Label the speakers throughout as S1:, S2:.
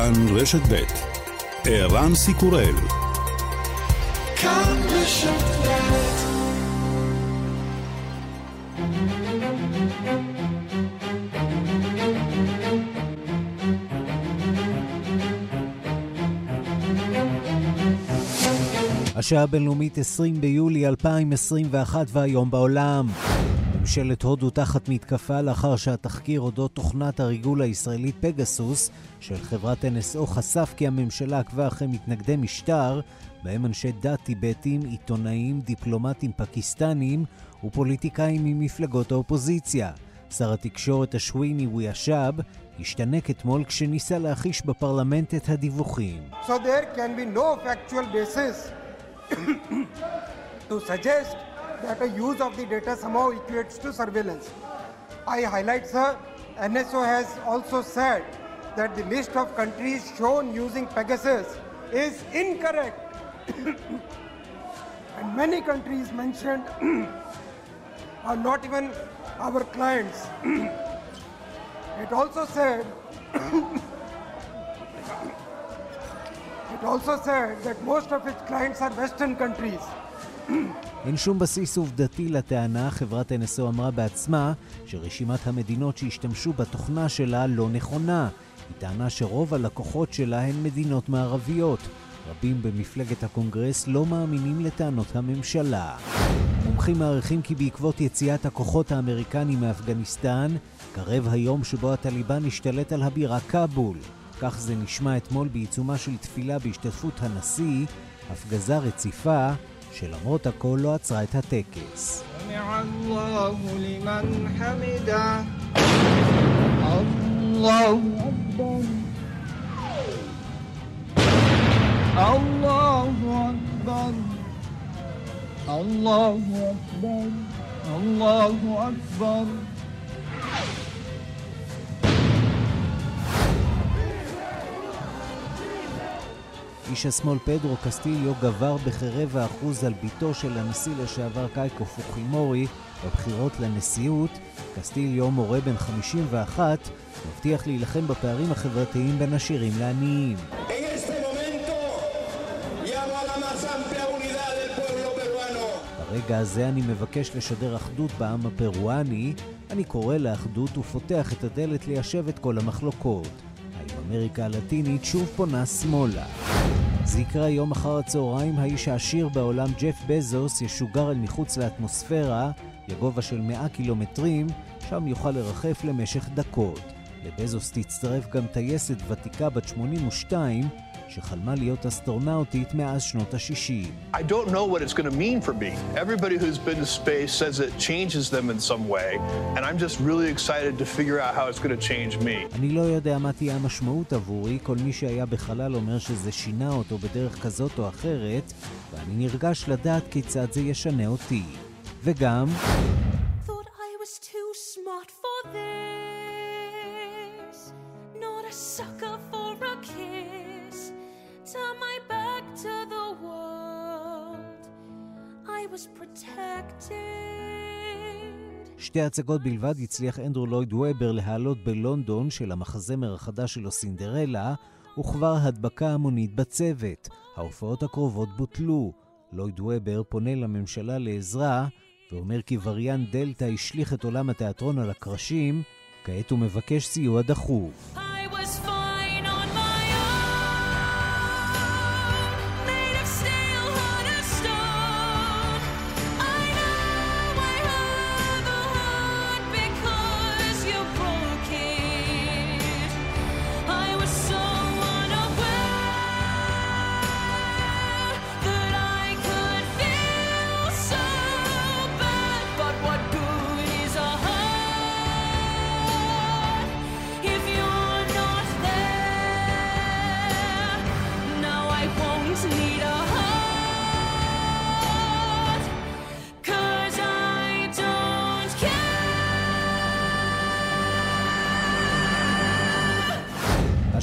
S1: כאן רשת ב' ערן סיקורל כאן רשת השעה הבינלאומית 20 ביולי 2021 והיום בעולם. ממשלת הודו תחת מתקפה לאחר שהתחקיר אודות תוכנת הריגול הישראלית פגסוס של חברת NSO חשף כי הממשלה עקבה אחרי מתנגדי משטר, בהם אנשי דת טיבטים, עיתונאים, דיפלומטים פקיסטנים ופוליטיקאים ממפלגות האופוזיציה. שר התקשורת השוויני וויאשאב השתנק אתמול כשניסה להכיש בפרלמנט את הדיווחים. So there can be no factual basis
S2: to suggest that a use of the data somehow equates to surveillance. I highlight, sir, NSO has also said that the list of countries shown using Pegasus is incorrect. and many countries mentioned are not even our clients. it also said it also said that most of its clients are Western countries.
S1: אין שום בסיס עובדתי לטענה, חברת NSO אמרה בעצמה שרשימת המדינות שהשתמשו בתוכנה שלה לא נכונה. היא טענה שרוב הלקוחות שלה הן מדינות מערביות. רבים במפלגת הקונגרס לא מאמינים לטענות הממשלה. מומחים מעריכים כי בעקבות יציאת הכוחות האמריקנים מאפגניסטן, קרב היום שבו הטליבן השתלט על הבירה כאבול. כך זה נשמע אתמול בעיצומה של תפילה בהשתתפות הנשיא, הפגזה רציפה שלמרות הכל לא עצרה את הטקס. الله أكبر الله أكبر איש השמאל פדרו קסטיליו גבר בכרבע אחוז על ביתו של הנשיא לשעבר קייקו פוחימורי בבחירות לנשיאות. קסטיליו, מורה בן 51, מבטיח להילחם בפערים החברתיים בין עשירים לעניים. ברגע הזה אני מבקש לשדר אחדות בעם הפרואני, אני קורא לאחדות ופותח את הדלת ליישב את כל המחלוקות. האם אמריקה הלטינית שוב פונה שמאלה? זה היום אחר הצהריים, האיש העשיר בעולם, ג'ף בזוס, ישוגר אל מחוץ לאטמוספירה, לגובה של 100 קילומטרים, שם יוכל לרחף למשך דקות. לבזוס תצטרף גם טייסת ותיקה בת 82, שחלמה להיות אסטרונאוטית מאז שנות ה-60. I don't know what it's going to mean for me. Everybody who's been to space says it changes them in some way, and I'm just really excited to figure out how it's going to change me. אני לא יודע מה תהיה המשמעות עבורי, כל מי שהיה בחלל אומר שזה שינה אותו בדרך כזאת או אחרת, ואני נרגש לדעת כיצד זה ישנה אותי. וגם... שתי הצגות בלבד הצליח אנדרו לויד וובר להעלות בלונדון של המחזמר החדש שלו סינדרלה, וכבר הדבקה המונית בצוות. ההופעות הקרובות בוטלו. לויד וובר פונה לממשלה לעזרה, ואומר כי וריאנט דלתא השליך את עולם התיאטרון על הקרשים, כעת הוא מבקש סיוע דחוף.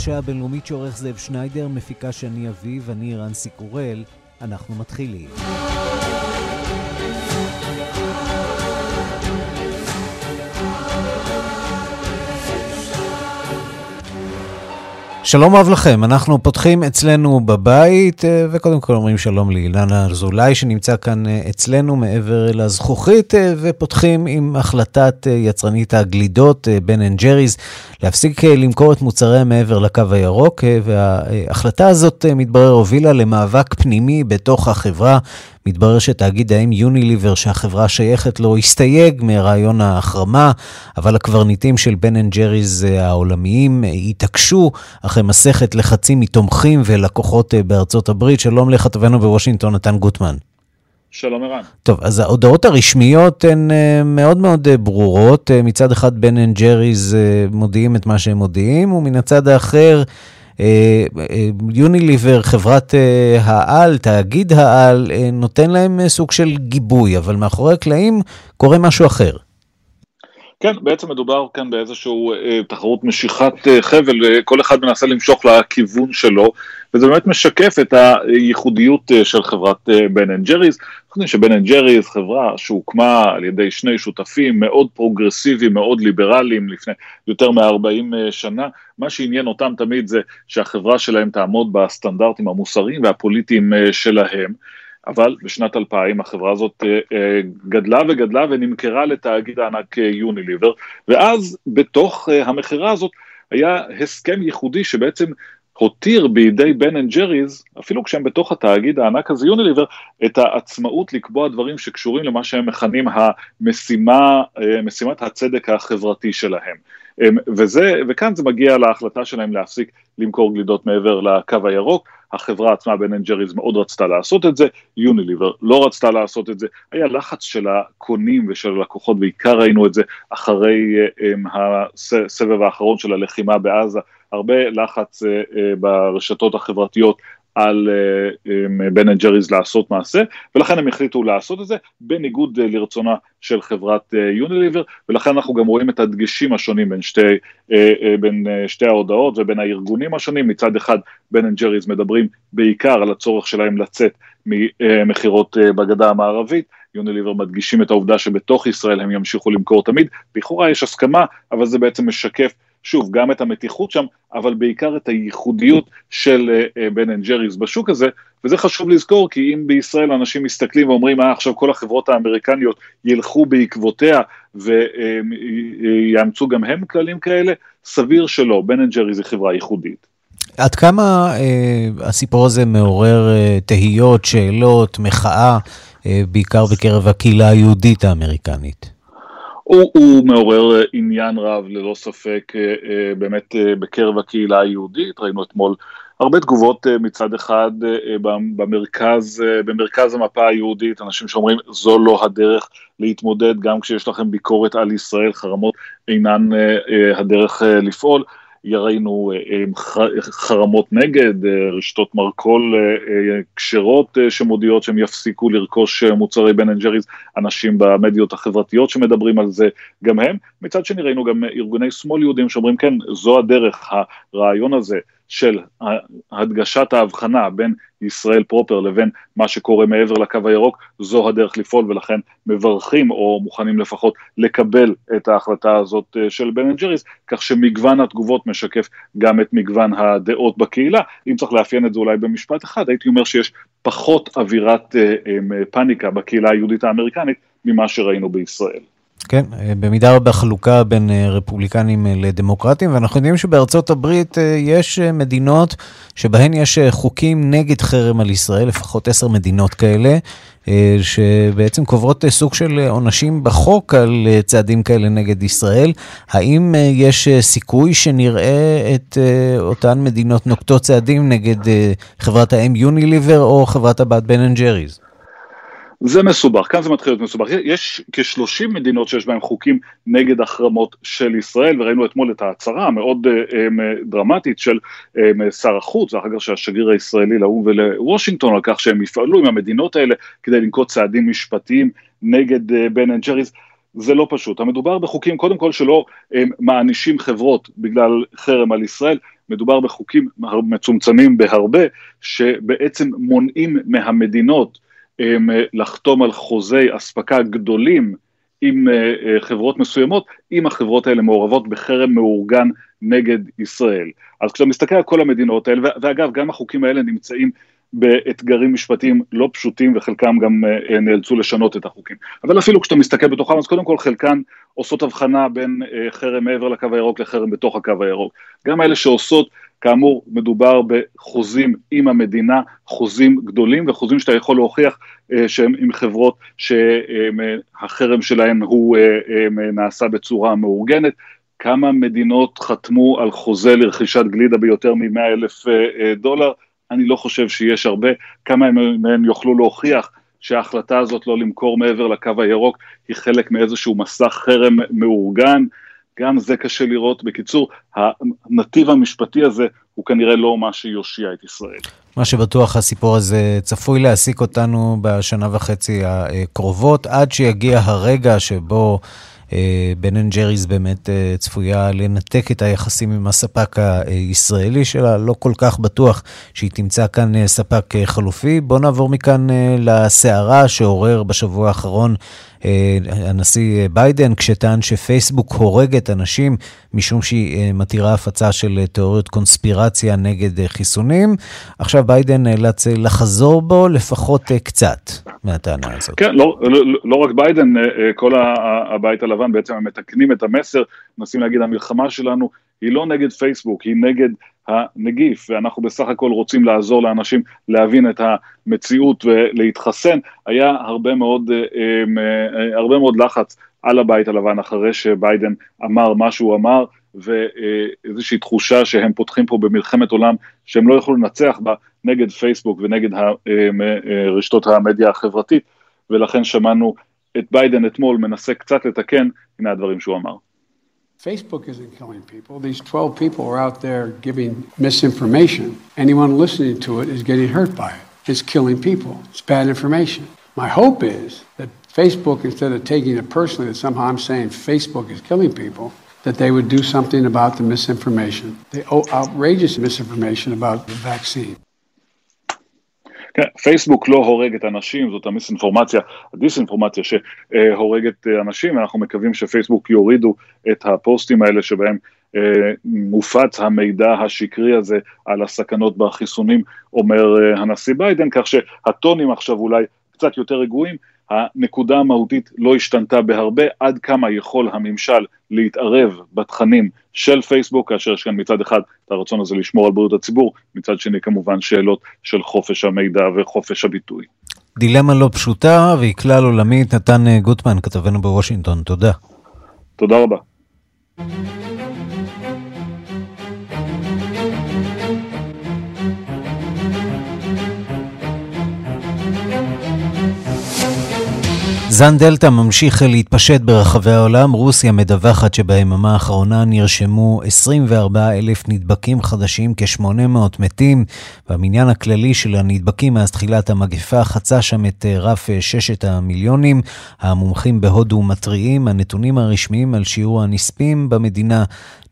S1: השעה הבינלאומית שעורך זאב שניידר, מפיקה שני אביב, אני ערן סיקורל, אנחנו מתחילים. שלום רב לכם, אנחנו פותחים אצלנו בבית, אה, וקודם כל אומרים שלום לאילנה אזולאי שנמצא כאן אה, אצלנו מעבר לזכוכית, אה, ופותחים עם החלטת יצרנית הגלידות, בן אנד ג'ריז, להפסיק למכור את מוצריה מעבר לקו הירוק, וההחלטה הזאת, מתברר, הובילה למאבק פנימי בתוך החברה. מתברר שתאגיד האם יוניליבר שהחברה שייכת לו הסתייג מרעיון ההחרמה, אבל הקברניטים של בן אנד ג'ריז העולמיים התעקשו אחרי מסכת לחצים מתומכים ולקוחות בארצות הברית. שלום לכתבנו בוושינגטון, נתן גוטמן.
S3: שלום ערן.
S1: טוב, אז ההודעות הרשמיות הן מאוד מאוד ברורות. מצד אחד בן אנד ג'ריז מודיעים את מה שהם מודיעים, ומן הצד האחר יוניליבר, חברת העל, תאגיד העל, נותן להם סוג של גיבוי, אבל מאחורי הקלעים קורה משהו אחר.
S3: כן, בעצם מדובר כאן באיזשהו אה, תחרות משיכת אה, חבל, אה, כל אחד מנסה למשוך לכיוון שלו, וזה באמת משקף את הייחודיות אה, של חברת אה, בן אנד ג'ריז. אנחנו יודעים שבן אנד ג'ריז חברה שהוקמה על ידי שני שותפים מאוד פרוגרסיביים, מאוד ליברליים לפני יותר מ-40 אה, שנה. מה שעניין אותם תמיד זה שהחברה שלהם תעמוד בסטנדרטים המוסריים והפוליטיים אה, שלהם. אבל בשנת 2000 החברה הזאת אה, אה, גדלה וגדלה ונמכרה לתאגיד הענק אה, יוניליבר, ואז בתוך המכירה הזאת היה הסכם ייחודי שבעצם הותיר בידי בן אנד ג'ריז, אפילו כשהם בתוך התאגיד הענק הזה יוניליבר, את העצמאות לקבוע דברים שקשורים למה שהם מכנים המשימה, משימת הצדק החברתי שלהם. וזה, וכאן זה מגיע להחלטה שלהם להפסיק למכור גלידות מעבר לקו הירוק. החברה עצמה, בן אנד ג'ריז, מאוד רצתה לעשות את זה, יוניליבר לא רצתה לעשות את זה, היה לחץ של הקונים ושל הלקוחות, בעיקר ראינו את זה אחרי הסבב האחרון של הלחימה בעזה, הרבה לחץ אה, אה, ברשתות החברתיות על בן אנד ג'ריז לעשות מעשה, ולכן הם החליטו לעשות את זה, בניגוד אה, לרצונה של חברת יוניליבר, ולכן אנחנו גם רואים את הדגשים השונים בין שתי, בין שתי ההודעות ובין הארגונים השונים, מצד אחד בן אנד ג'ריז מדברים בעיקר על הצורך שלהם לצאת ממכירות בגדה המערבית, יוניליבר מדגישים את העובדה שבתוך ישראל הם ימשיכו למכור תמיד, לכאורה יש הסכמה, אבל זה בעצם משקף שוב, גם את המתיחות שם, אבל בעיקר את הייחודיות של אה, בן אנד ג'ריז בשוק הזה, וזה חשוב לזכור, כי אם בישראל אנשים מסתכלים ואומרים, אה, עכשיו כל החברות האמריקניות ילכו בעקבותיה ויאמצו גם הם כללים כאלה, סביר שלא, בן אנד ג'ריז היא חברה ייחודית.
S1: עד כמה אה, הסיפור הזה מעורר אה, תהיות, שאלות, מחאה, אה, בעיקר בקרב הקהילה היהודית האמריקנית?
S3: הוא, הוא מעורר אה, עניין רב ללא ספק אה, אה, באמת בקרב הקהילה היהודית, ראינו אתמול הרבה תגובות מצד אחד במרכז, במרכז המפה היהודית, אנשים שאומרים זו לא הדרך להתמודד גם כשיש לכם ביקורת על ישראל, חרמות אינן הדרך לפעול. ראינו אה, אה, חרמות נגד, אה, רשתות מרכול כשרות שמודיעות שהם יפסיקו לרכוש מוצרי בן אנד ג'ריז, אנשים במדיות החברתיות שמדברים על זה, גם הם. מצד שני ראינו גם ארגוני שמאל יהודים שאומרים כן, זו הדרך, הרעיון הזה של הדגשת ההבחנה בין ישראל proper לבין מה שקורה מעבר לקו הירוק, זו הדרך לפעול ולכן מברכים או מוכנים לפחות לקבל את ההחלטה הזאת אה, של בן אנד ג'ריז, כך שמגוון התגובות משקף גם את מגוון הדעות בקהילה. אם צריך לאפיין את זה אולי במשפט אחד, הייתי אומר שיש פחות אווירת אה, אה, פאניקה בקהילה היהודית האמריקנית ממה שראינו בישראל.
S1: כן, אה, במידה רבה חלוקה בין אה, רפובליקנים אה, לדמוקרטים, ואנחנו יודעים שבארצות הברית יש מדינות שבהן יש חוקים נגד חרם על ישראל, לפחות עשר מדינות כאלה, שבעצם קובעות סוג של עונשים בחוק על צעדים כאלה נגד ישראל. האם יש סיכוי שנראה את אותן מדינות נוקטות צעדים נגד חברת האם יוניליבר או חברת הבת בן אנד ג'ריז?
S3: זה מסובך, כאן זה מתחיל להיות מסובך. יש כ-30 מדינות שיש בהן חוקים נגד החרמות של ישראל, וראינו אתמול את ההצהרה המאוד אה, אמ, דרמטית של אמ, שר החוץ, ואחר כך של השגריר הישראלי לאו"ם ולוושינגטון, על כך שהם יפעלו עם המדינות האלה כדי לנקוט צעדים משפטיים נגד אה, בן אנד ג'ריס. זה לא פשוט. המדובר בחוקים, קודם כל שלא אמ, מענישים חברות בגלל חרם על ישראל, מדובר בחוקים מצומצמים בהרבה, שבעצם מונעים מהמדינות לחתום על חוזי אספקה גדולים עם חברות מסוימות, אם החברות האלה מעורבות בחרם מאורגן נגד ישראל. אז כשאתה מסתכל על כל המדינות האלה, ואגב, גם החוקים האלה נמצאים באתגרים משפטיים לא פשוטים וחלקם גם אה, נאלצו לשנות את החוקים. אבל אפילו כשאתה מסתכל בתוכם, אז קודם כל חלקן עושות הבחנה בין אה, חרם מעבר לקו הירוק לחרם בתוך הקו הירוק. גם אלה שעושות, כאמור, מדובר בחוזים עם המדינה, חוזים גדולים וחוזים שאתה יכול להוכיח אה, שהם עם חברות שהחרם שלהן הוא נעשה בצורה מאורגנת. כמה מדינות חתמו על חוזה לרכישת גלידה ביותר מ-100 אלף דולר, אני לא חושב שיש הרבה, כמה מהם יוכלו להוכיח שההחלטה הזאת לא למכור מעבר לקו הירוק היא חלק מאיזשהו מסע חרם מאורגן, גם זה קשה לראות. בקיצור, הנתיב המשפטי הזה הוא כנראה לא מה שיושיע את ישראל.
S1: מה שבטוח הסיפור הזה צפוי להעסיק אותנו בשנה וחצי הקרובות, עד שיגיע הרגע שבו אה, בן אנד ג'ריס באמת אה, צפויה לנתק את היחסים עם הספק הישראלי שלה, לא כל כך בטוח שהיא תמצא כאן אה, ספק חלופי. בואו נעבור מכאן לסערה שעורר בשבוע האחרון הנשיא ביידן, כשטען שפייסבוק הורגת אנשים משום שהיא אה, מתירה הפצה של אה, תיאוריות קונספירציה נגד חיסונים. עכשיו ביידן נאלץ לחזור בו לפחות קצת מהטענה הזאת.
S3: כן, לא, לא, לא רק ביידן, כל הבית הלבן בעצם מתקנים את המסר, מנסים להגיד המלחמה שלנו היא לא נגד פייסבוק, היא נגד הנגיף, ואנחנו בסך הכל רוצים לעזור לאנשים להבין את המציאות ולהתחסן. היה הרבה מאוד, אה, אה, הרבה מאוד לחץ על הבית הלבן אחרי שביידן אמר מה שהוא אמר, ואיזושהי תחושה שהם פותחים פה במלחמת עולם שהם לא יוכלו לנצח בה נגד פייסבוק ונגד אה, רשתות המדיה החברתית, ולכן שמענו את ביידן אתמול מנסה קצת לתקן, הנה הדברים שהוא אמר.
S4: Facebook isn't killing people. These 12 people are out there giving misinformation. Anyone listening to it is getting hurt by it. It's killing people. It's bad information. My hope is that Facebook, instead of taking it personally that somehow I'm saying Facebook is killing people, that they would do something about the misinformation, the outrageous misinformation about the vaccine.
S3: כן, פייסבוק לא הורג את אנשים, זאת המיסאינפורמציה, הדיסאינפורמציה שהורגת אנשים, אנחנו מקווים שפייסבוק יורידו את הפוסטים האלה שבהם אה, מופץ המידע השקרי הזה על הסכנות בחיסונים, אומר אה, הנשיא ביידן, כך שהטונים עכשיו אולי קצת יותר רגועים, הנקודה המהותית לא השתנתה בהרבה, עד כמה יכול הממשל להתערב בתכנים של פייסבוק, כאשר יש כאן מצד אחד את הרצון הזה לשמור על בריאות הציבור, מצד שני כמובן שאלות של חופש המידע וחופש הביטוי.
S1: דילמה לא פשוטה והיא כלל עולמית. נתן גוטמן, כתבנו בוושינגטון, תודה.
S3: תודה רבה.
S1: זן דלתא ממשיך להתפשט ברחבי העולם. רוסיה מדווחת שביממה האחרונה נרשמו 24 אלף נדבקים חדשים, כ-800 מתים, והמניין הכללי של הנדבקים מאז תחילת המגפה חצה שם את אה, רף אה, ששת המיליונים. המומחים בהודו מתריעים, הנתונים הרשמיים על שיעור הנספים במדינה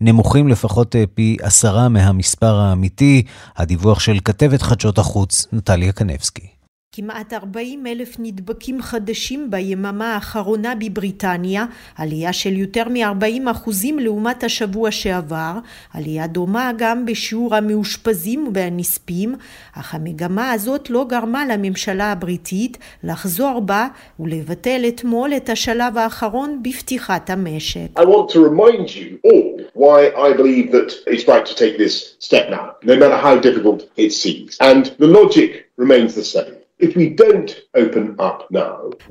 S1: נמוכים לפחות אה, פי עשרה מהמספר האמיתי. הדיווח של כתבת חדשות החוץ, נטליה קנבסקי.
S5: כמעט 40 אלף נדבקים חדשים ביממה האחרונה בבריטניה, עלייה של יותר מ-40 אחוזים לעומת השבוע שעבר, עלייה דומה גם בשיעור המאושפזים והנספים, אך המגמה הזאת לא גרמה לממשלה הבריטית לחזור בה ולבטל אתמול את השלב האחרון בפתיחת המשק. I want to remind you all why I believe that it's right to take this step now, no matter how difficult it seems. And the logic remains the same.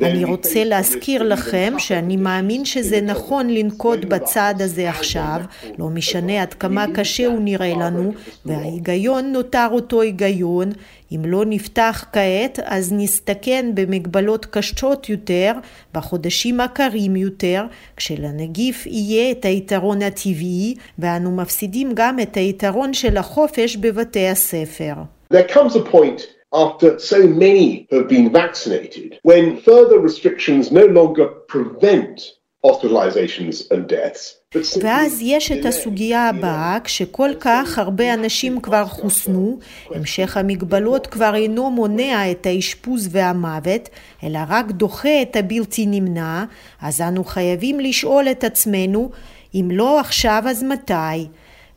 S5: אני רוצה להזכיר לכם שאני מאמין שזה נכון לנקוט בצעד הזה עכשיו, לא משנה עד כמה קשה הוא נראה לנו, וההיגיון נותר אותו היגיון. אם לא נפתח כעת, אז נסתכן במגבלות קשות יותר, בחודשים הקרים יותר, כשלנגיף יהיה את היתרון הטבעי, ואנו מפסידים גם את היתרון של החופש בבתי הספר. There comes a point after so many have been vaccinated, when further restrictions no longer prevent hospitalizations and deaths, ואז יש את הסוגיה הבאה, כשכל כך הרבה אנשים כבר חוסנו, המשך המגבלות כבר אינו מונע את האשפוז והמוות, אלא רק דוחה את הבלתי נמנע, אז אנו חייבים לשאול את עצמנו, אם לא עכשיו אז מתי?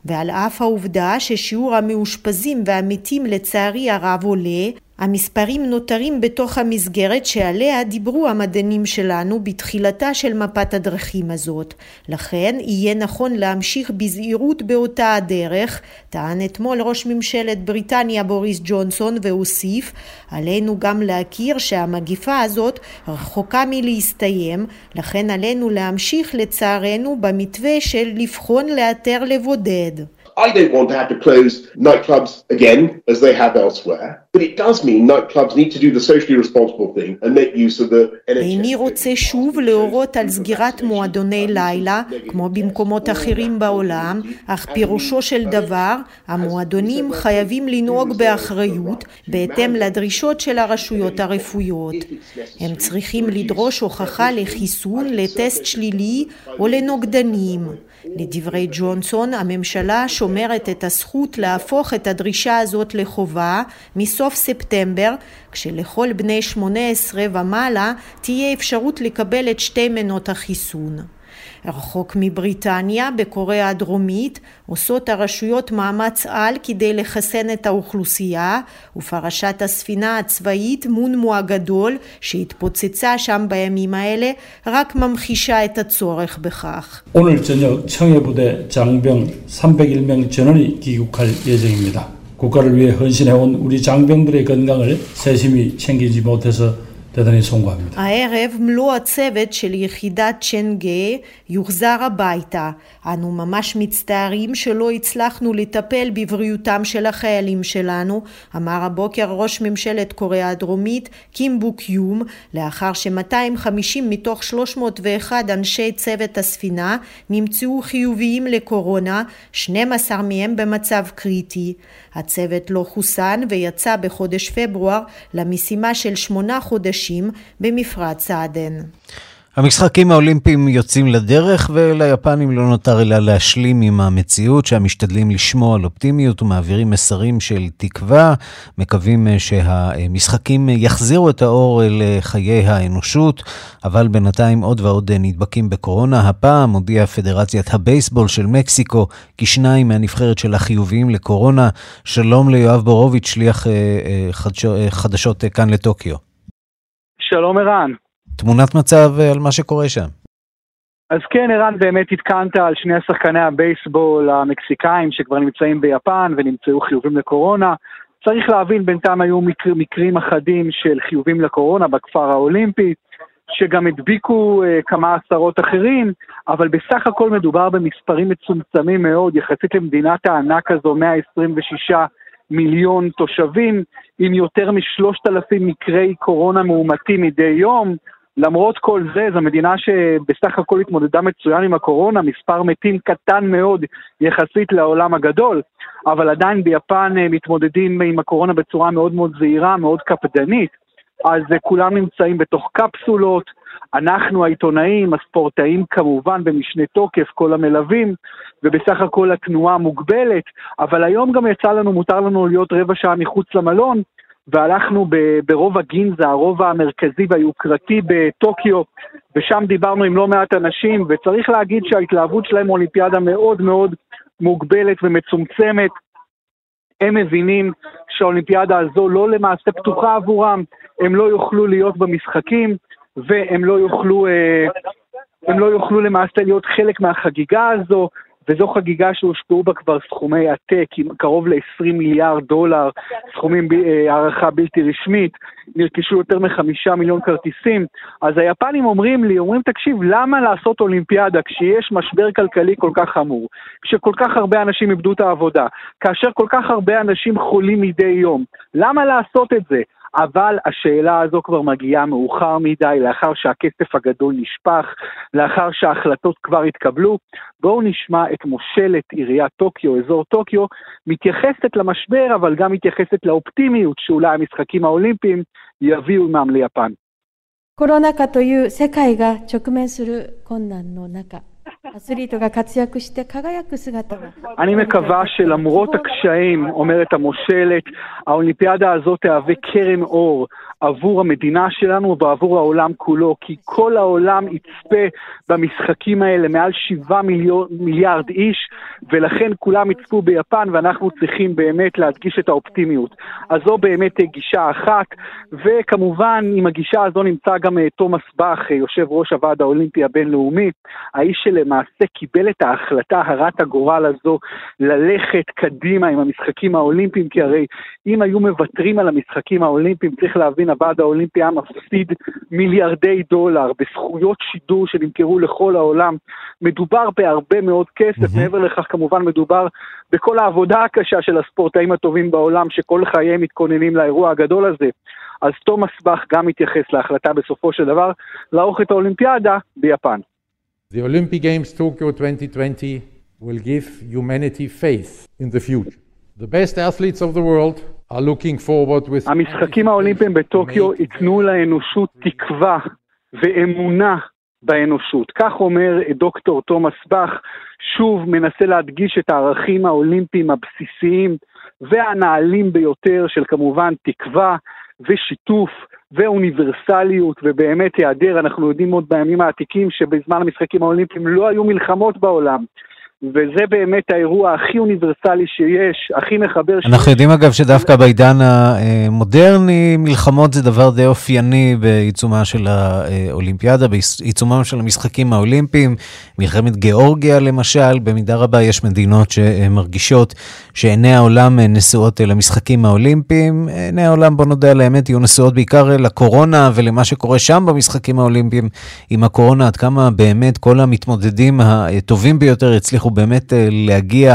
S5: ועל אף העובדה ששיעור המאושפזים והמתים לצערי הרב עולה, המספרים נותרים בתוך המסגרת שעליה דיברו המדענים שלנו בתחילתה של מפת הדרכים הזאת. לכן יהיה נכון להמשיך בזהירות באותה הדרך, טען אתמול ראש ממשלת בריטניה בוריס ג'ונסון והוסיף, עלינו גם להכיר שהמגיפה הזאת רחוקה מלהסתיים, לכן עלינו להמשיך לצערנו במתווה של לבחון לאתר לבודד.
S6: I don't want to have to close nightclubs again, as they have elsewhere, but it does mean nightclubs need to do the socially responsible thing and make use of the NHS.
S5: איני רוצה שוב להורות על סגירת מועדוני לילה, כמו במקומות אחרים בעולם, אך פירושו של דבר, המועדונים חייבים לנהוג באחריות, בהתאם לדרישות של הרשויות הרפואיות. הם צריכים לדרוש הוכחה לחיסון, לטסט שלילי או לנוגדנים. לדברי ג'ונסון, הממשלה שומרת את הזכות להפוך את הדרישה הזאת לחובה מסוף ספטמבר, כשלכל בני 18 ומעלה תהיה אפשרות לקבל את שתי מנות החיסון. רחוק מבריטניה, בקוריאה הדרומית, עושות הרשויות מאמץ על כדי לחסן את האוכלוסייה, ופרשת הספינה הצבאית מונמו הגדול, שהתפוצצה שם בימים האלה, רק ממחישה את הצורך בכך.
S7: 오늘 저녁 청해부대 장병 301명 전원이 귀국할 예정입니다. 국가를 위해 헌신해온 우리 장병들의 건강을 세심히 챙기지 못해서 대단히 송구합니다.
S5: הערב מלוא הצוות של יחידת צ'נגה יוחזר הביתה. אנו ממש מצטערים שלא הצלחנו לטפל בבריאותם של החיילים שלנו, אמר הבוקר ראש ממשלת קוריאה הדרומית קים בוק יום, לאחר ש-250 מתוך 301 אנשי צוות הספינה נמצאו חיוביים לקורונה, 12 מהם במצב קריטי. הצוות לא חוסן ויצא בחודש פברואר למשימה של שמונה חודשים במפרץ עדן.
S1: המשחקים האולימפיים יוצאים לדרך וליפנים לא נותר אלא להשלים עם המציאות שהם משתדלים לשמור על אופטימיות ומעבירים מסרים של תקווה, מקווים אה, שהמשחקים יחזירו את האור לחיי האנושות, אבל בינתיים עוד ועוד נדבקים בקורונה. הפעם הודיעה פדרציית הבייסבול של מקסיקו כי שניים מהנבחרת של החיוביים לקורונה. שלום ליואב בורוביץ', שליח אה, אה, חדשות כאן לטוקיו.
S8: שלום ערן.
S1: תמונת מצב אה, על מה שקורה שם.
S8: אז כן, ערן, באמת עדכנת על שני השחקני הבייסבול המקסיקאים שכבר נמצאים ביפן ונמצאו חיובים לקורונה. צריך להבין, בינתיים היו מקר, מקרים אחדים של חיובים לקורונה בכפר האולימפי, שגם הדביקו uh, כמה עשרות אחרים, אבל בסך הכל מדובר במספרים מצומצמים מאוד, יחסית למדינת הענק הזו, 126 מיליון תושבים, עם יותר משלושת אלפים מקרי קורונה מאומתים מדי יום. למרות כל זה, זו מדינה שבסך הכל התמודדה מצוין עם הקורונה, מספר מתים קטן מאוד יחסית לעולם הגדול, אבל עדיין ביפן אה, מתמודדים עם הקורונה בצורה מאוד מאוד זהירה, מאוד קפדנית. אז אה, כולם נמצאים בתוך קפסולות, אנחנו העיתונאים, הספורטאים כמובן במשנה תוקף, כל המלווים, ובסך הכל התנועה מוגבלת, אבל היום גם יצא לנו, מותר לנו להיות רבע שעה מחוץ למלון, והלכנו ברובע גינזה, הרובע המרכזי והיוקרתי בטוקיו, ושם דיברנו עם לא מעט אנשים, וצריך להגיד שההתלהבות שלהם אולימפיאדה מאוד מאוד מוגבלת ומצומצמת. הם מבינים שהאולימפיאדה הזו לא למעשה פתוחה עבורם, הם לא יוכלו להיות במשחקים, והם לא יוכלו, אה, הם לא יוכלו למעשה להיות חלק מהחגיגה הזו, וזו חגיגה שהושקעו בה כבר סכומי עתק, קרוב ל-20 מיליארד דולר, סכומים, אה, הערכה בלתי רשמית, נרכשו יותר מחמישה מיליון כרטיסים. אז היפנים אומרים לי, אומרים, תקשיב, למה לעשות אולימפיאדה כשיש משבר כלכלי כל כך חמור, כשכל כך הרבה אנשים איבדו את העבודה, כאשר כל כך הרבה אנשים חולים מדי יום, למה לעשות את זה? אבל השאלה הזו כבר מגיעה מאוחר מדי, לאחר שהכסף הגדול נשפך, לאחר שההחלטות כבר התקבלו. בואו נשמע את מושלת עיריית טוקיו, אזור טוקיו, מתייחסת למשבר, אבל גם מתייחסת לאופטימיות שאולי המשחקים האולימפיים יביאו עמם ליפן. コロナ禍という世界が直面する困難の中 אני מקווה שלמרות הקשיים, אומרת המושלת, האולימפיאדה הזאת תהווה קרן אור עבור המדינה שלנו ועבור העולם כולו, כי כל העולם יצפה במשחקים האלה, מעל שבעה מיליארד איש, ולכן כולם יצפו ביפן ואנחנו צריכים באמת להדגיש את האופטימיות. אז זו באמת גישה אחת, וכמובן עם הגישה הזו נמצא גם אה, תומאס באך, אה, יושב ראש הוועד האולימפי הבינלאומי, האיש שלמעשה קיבל את ההחלטה הרת הגורל הזו ללכת קדימה עם המשחקים האולימפיים, כי הרי אם היו מוותרים על המשחקים האולימפיים, צריך להבין, הוועד האולימפי היה מפסיד מיליארדי דולר בזכויות שידור שנמכרו לכל העולם. מדובר בהרבה מאוד כסף, mm-hmm. מעבר לכך כמובן מדובר בכל העבודה הקשה של הספורטאים הטובים בעולם, שכל חייהם מתכוננים לאירוע הגדול הזה. אז תומאס באך גם מתייחס להחלטה בסופו של דבר לערוך את האולימפיאדה ביפן.
S9: The Olympic Games Tokyo 2020 will give humanity faith in the future. The best athletes of the world are looking forward with...
S8: המשחקים האולימפיים בטוקיו ייתנו לאנושות תקווה ואמונה באנושות. כך אומר דוקטור תומאס באך, שוב מנסה להדגיש את הערכים האולימפיים הבסיסיים והנעלים ביותר של כמובן תקווה ושיתוף ואוניברסליות ובאמת היעדר, אנחנו יודעים עוד בימים העתיקים שבזמן המשחקים האולימפיים לא היו מלחמות בעולם. וזה באמת האירוע הכי אוניברסלי שיש, הכי מחבר
S1: שיש. אנחנו יודעים אגב שדווקא בעידן המודרני, מלחמות זה דבר די אופייני בעיצומה של האולימפיאדה, בעיצומם של המשחקים האולימפיים. מלחמת גיאורגיה למשל, במידה רבה יש מדינות שמרגישות שעיני העולם נשואות למשחקים האולימפיים. עיני העולם, בוא נודה על האמת, יהיו נשואות בעיקר לקורונה ולמה שקורה שם במשחקים האולימפיים עם הקורונה, עד כמה באמת כל המתמודדים הטובים ביותר הצליחו הצליחו באמת אה, להגיע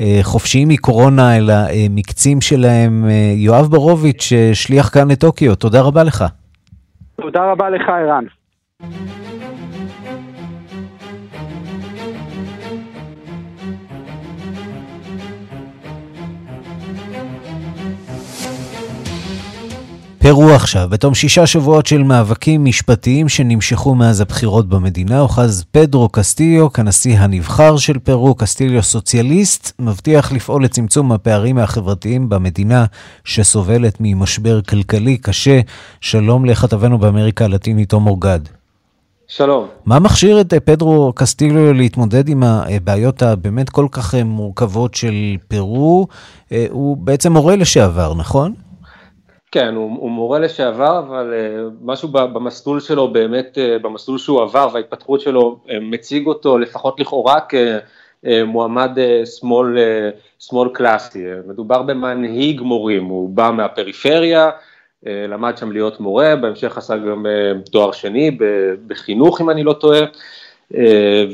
S1: אה, חופשיים מקורונה אל המקצים שלהם. אה, יואב ברוביץ', שליח כאן לטוקיו, תודה רבה לך.
S8: תודה רבה לך, ערן.
S1: פרו עכשיו, בתום שישה שבועות של מאבקים משפטיים שנמשכו מאז הבחירות במדינה, אוחז פדרו קסטיליו כנשיא הנבחר של פרו. קסטיליו סוציאליסט, מבטיח לפעול לצמצום הפערים החברתיים במדינה שסובלת ממשבר כלכלי קשה. שלום לכתבנו באמריקה הלטינית עומר גד.
S10: שלום.
S1: מה מכשיר את פדרו קסטיליו להתמודד עם הבעיות הבאמת כל כך מורכבות של פרו? אה, הוא בעצם מורה לשעבר, נכון?
S10: כן, הוא, הוא מורה לשעבר, אבל uh, משהו במסלול שלו, באמת, uh, במסלול שהוא עבר וההתפתחות שלו, uh, מציג אותו לפחות לכאורה כמועמד שמאל, uh, קלאסי. Uh, מדובר במנהיג מורים, הוא בא מהפריפריה, uh, למד שם להיות מורה, בהמשך עשה גם uh, תואר שני בחינוך, אם אני לא טועה.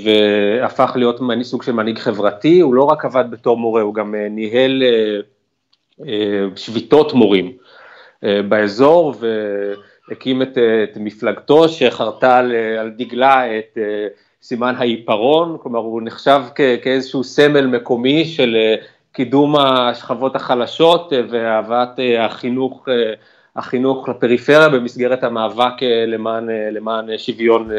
S10: והפך להיות סוג של מנהיג חברתי, הוא לא רק עבד בתור מורה, הוא גם ניהל שביתות מורים. אה, באזור והקים את, את מפלגתו שחרתה על, על דגלה את אה, סימן העיפרון, כלומר הוא נחשב כ, כאיזשהו סמל מקומי של אה, קידום השכבות החלשות והבאת החינוך, החינוך לפריפריה במסגרת המאבק למען, למען שוויון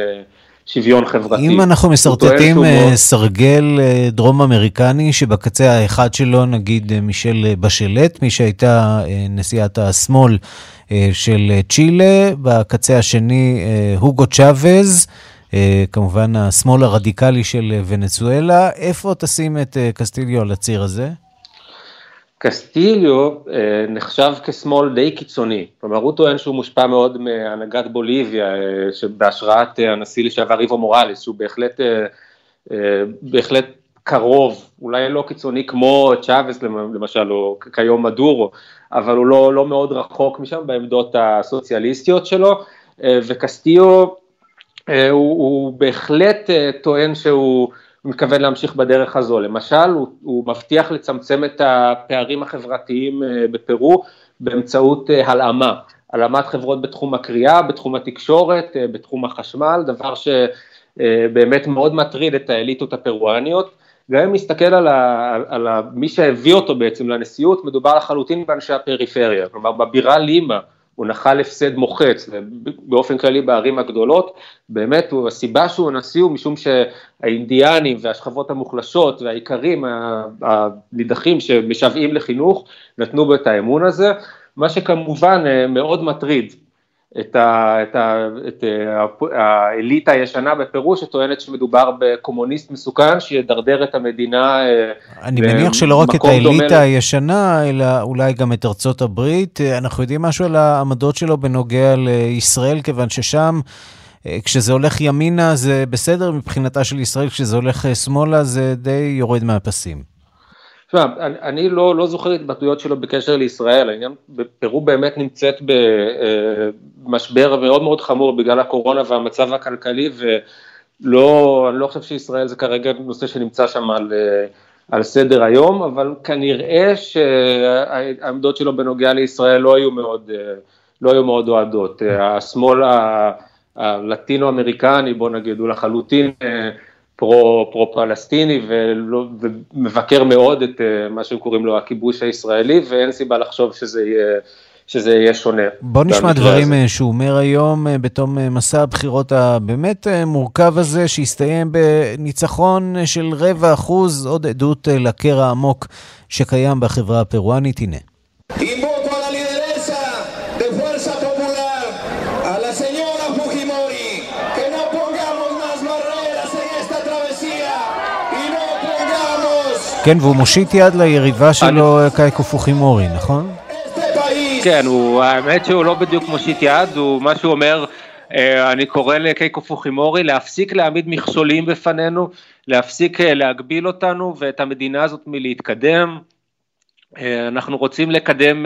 S10: שוויון חברתי.
S1: אם אנחנו משרטטים סרגל דרום אמריקני שבקצה האחד שלו נגיד מישל בשלט, מי שהייתה נשיאת השמאל של צ'ילה, בקצה השני הוגו צ'אבז, כמובן השמאל הרדיקלי של ונצואלה, איפה תשים את קסטיליו על הציר הזה?
S10: קסטיליו אה, נחשב כשמאל די קיצוני, כלומר הוא טוען שהוא מושפע מאוד מהנהגת בוליביה, אה, שבהשראת אה, הנשיא לשעבר איבו מוראליס, שהוא בהחלט, בהחלט קרוב, אולי לא קיצוני כמו צ'אבס למשל, או כיום מדורו, אבל הוא לא, לא מאוד רחוק משם בעמדות הסוציאליסטיות שלו, וקסטיו הוא, הוא בהחלט טוען שהוא הוא מתכוון להמשיך בדרך הזו. למשל, הוא, הוא מבטיח לצמצם את הפערים החברתיים אה, בפרו באמצעות אה, הלאמה, הלאמת חברות בתחום הקריאה, בתחום התקשורת, אה, בתחום החשמל, דבר שבאמת מאוד מטריד את האליטות הפרואניות. גם אם נסתכל על, ה, על ה, מי שהביא אותו בעצם לנשיאות, מדובר לחלוטין באנשי הפריפריה, כלומר בבירה לימה, הוא נחל הפסד מוחץ, ובאופן כללי בערים הגדולות, באמת הוא, הסיבה שהוא נשיא הוא משום שהאינדיאנים והשכבות המוחלשות והאיכרים הנידחים שמשוועים לחינוך נתנו בו את האמון הזה, מה שכמובן אה, מאוד מטריד את, ה, את, ה, את ה, האליטה הישנה בפרו שטוענת שמדובר בקומוניסט מסוכן שידרדר את המדינה.
S1: אה, אני מניח שלא רק את האליטה הישנה, אלא אולי גם את ארצות הברית. אה, אנחנו יודעים משהו על העמדות שלו בנוגע לישראל, כיוון ששם... אה, כשזה הולך ימינה זה בסדר מבחינתה של ישראל, כשזה הולך שמאלה זה די יורד מהפסים.
S10: תשמע, אני, אני לא, לא זוכר התבטאויות שלו בקשר לישראל, העניין, פרו באמת נמצאת במשבר אה, מאוד מאוד חמור בגלל הקורונה והמצב הכלכלי, ולא, אני לא חושב שישראל זה כרגע נושא שנמצא שם על, אה, על סדר היום, אבל כנראה שהעמדות שלו בנוגע לישראל לא היו מאוד, אה, לא היו מאוד אוהדות. השמאל הלטינו אמריקני, בוא נגיד, הוא לחלוטין פרו, פרו פלסטיני ולא, ומבקר מאוד את אה, מה שהם קוראים לו הכיבוש הישראלי ואין סיבה לחשוב שזה יהיה, שזה יהיה שונה.
S1: בוא נשמע דברים הזה. אה, שהוא אומר היום אה, בתום מסע הבחירות הבאמת מורכב הזה שהסתיים בניצחון של רבע אחוז, עוד עדות לקרע עמוק שקיים בחברה הפרואנית, הנה. כן, והוא מושיט יד ליריבה שלו, קייקו פוחימורי, נכון?
S10: כן, הוא, האמת שהוא לא בדיוק מושיט יד, הוא, מה שהוא אומר, אה, אני קורא לקייקו פוחימורי להפסיק להעמיד מכשולים בפנינו, להפסיק אה, להגביל אותנו ואת המדינה הזאת מלהתקדם. אה, אנחנו רוצים לקדם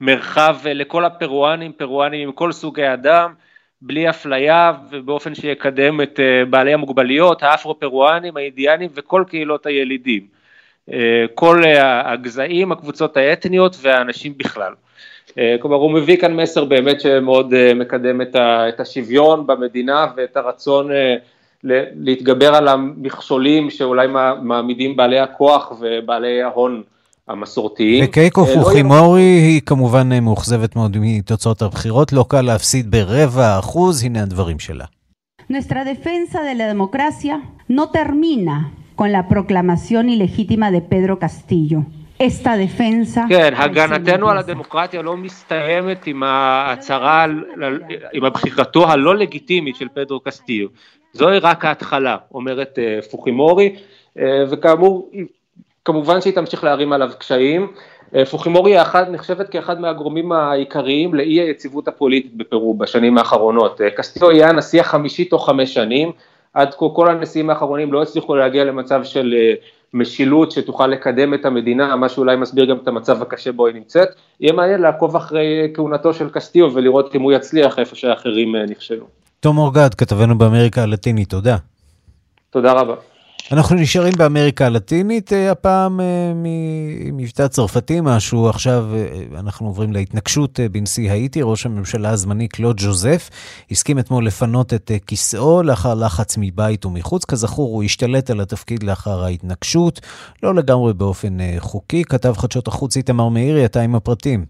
S10: מרחב לכל הפרואנים, פרואנים עם כל סוגי אדם, בלי אפליה ובאופן שיקדם את בעלי המוגבליות, האפרו-פרואנים, האינדיאנים וכל קהילות הילידים. אה, כל הגזעים, הקבוצות האתניות והאנשים בכלל. אה, כלומר הוא מביא כאן מסר באמת שמאוד אה, מקדם את השוויון במדינה ואת הרצון להתגבר על המכשולים שאולי מעמידים בעלי הכוח ובעלי ההון המסורתיים.
S1: וקייקו פוחימורי היא כמובן מאוכזבת מאוד מתוצאות הבחירות, לא קל להפסיד ברבע אחוז, הנה הדברים שלה. Nuestra defensa de la democracia no termina con la proclamación ilegítima de Pedro Castillo. esta defensa...
S10: כן, הגנתנו על הדמוקרטיה לא מסתיימת עם ההצהרה, עם הבחירתו הלא לגיטימית של פדרו קסטיו. זוהי רק ההתחלה, אומרת אה, פוחימורי, אה, וכאמור, כמובן שהיא תמשיך להרים עליו קשיים. אה, פוחימורי האחד, נחשבת כאחד מהגורמים העיקריים לאי היציבות הפוליטית בפרו בשנים האחרונות. קסטיו יהיה הנשיא החמישי תוך חמש שנים, עד כה כל הנשיאים האחרונים לא הצליחו להגיע למצב של אה, משילות שתוכל לקדם את המדינה, מה שאולי מסביר גם את המצב הקשה בו היא נמצאת. יהיה מעניין לעקוב אחרי כהונתו של קסטיו ולראות אם הוא יצליח איפה שאחרים אה, נכשלו.
S1: תום אורגד, כתבנו באמריקה הלטינית, תודה.
S10: תודה רבה.
S1: אנחנו נשארים באמריקה הלטינית, אה, הפעם אה, ממבטא צרפתי משהו, עכשיו אה, אנחנו עוברים להתנגשות בנשיא האיטי, ראש הממשלה הזמני קלוד ג'וזף, הסכים אתמול לפנות את כיסאו לאחר לחץ מבית ומחוץ, כזכור הוא השתלט על התפקיד לאחר ההתנגשות, לא לגמרי באופן חוקי, כתב חדשות החוץ איתמר מאירי, אתה עם הפרטים.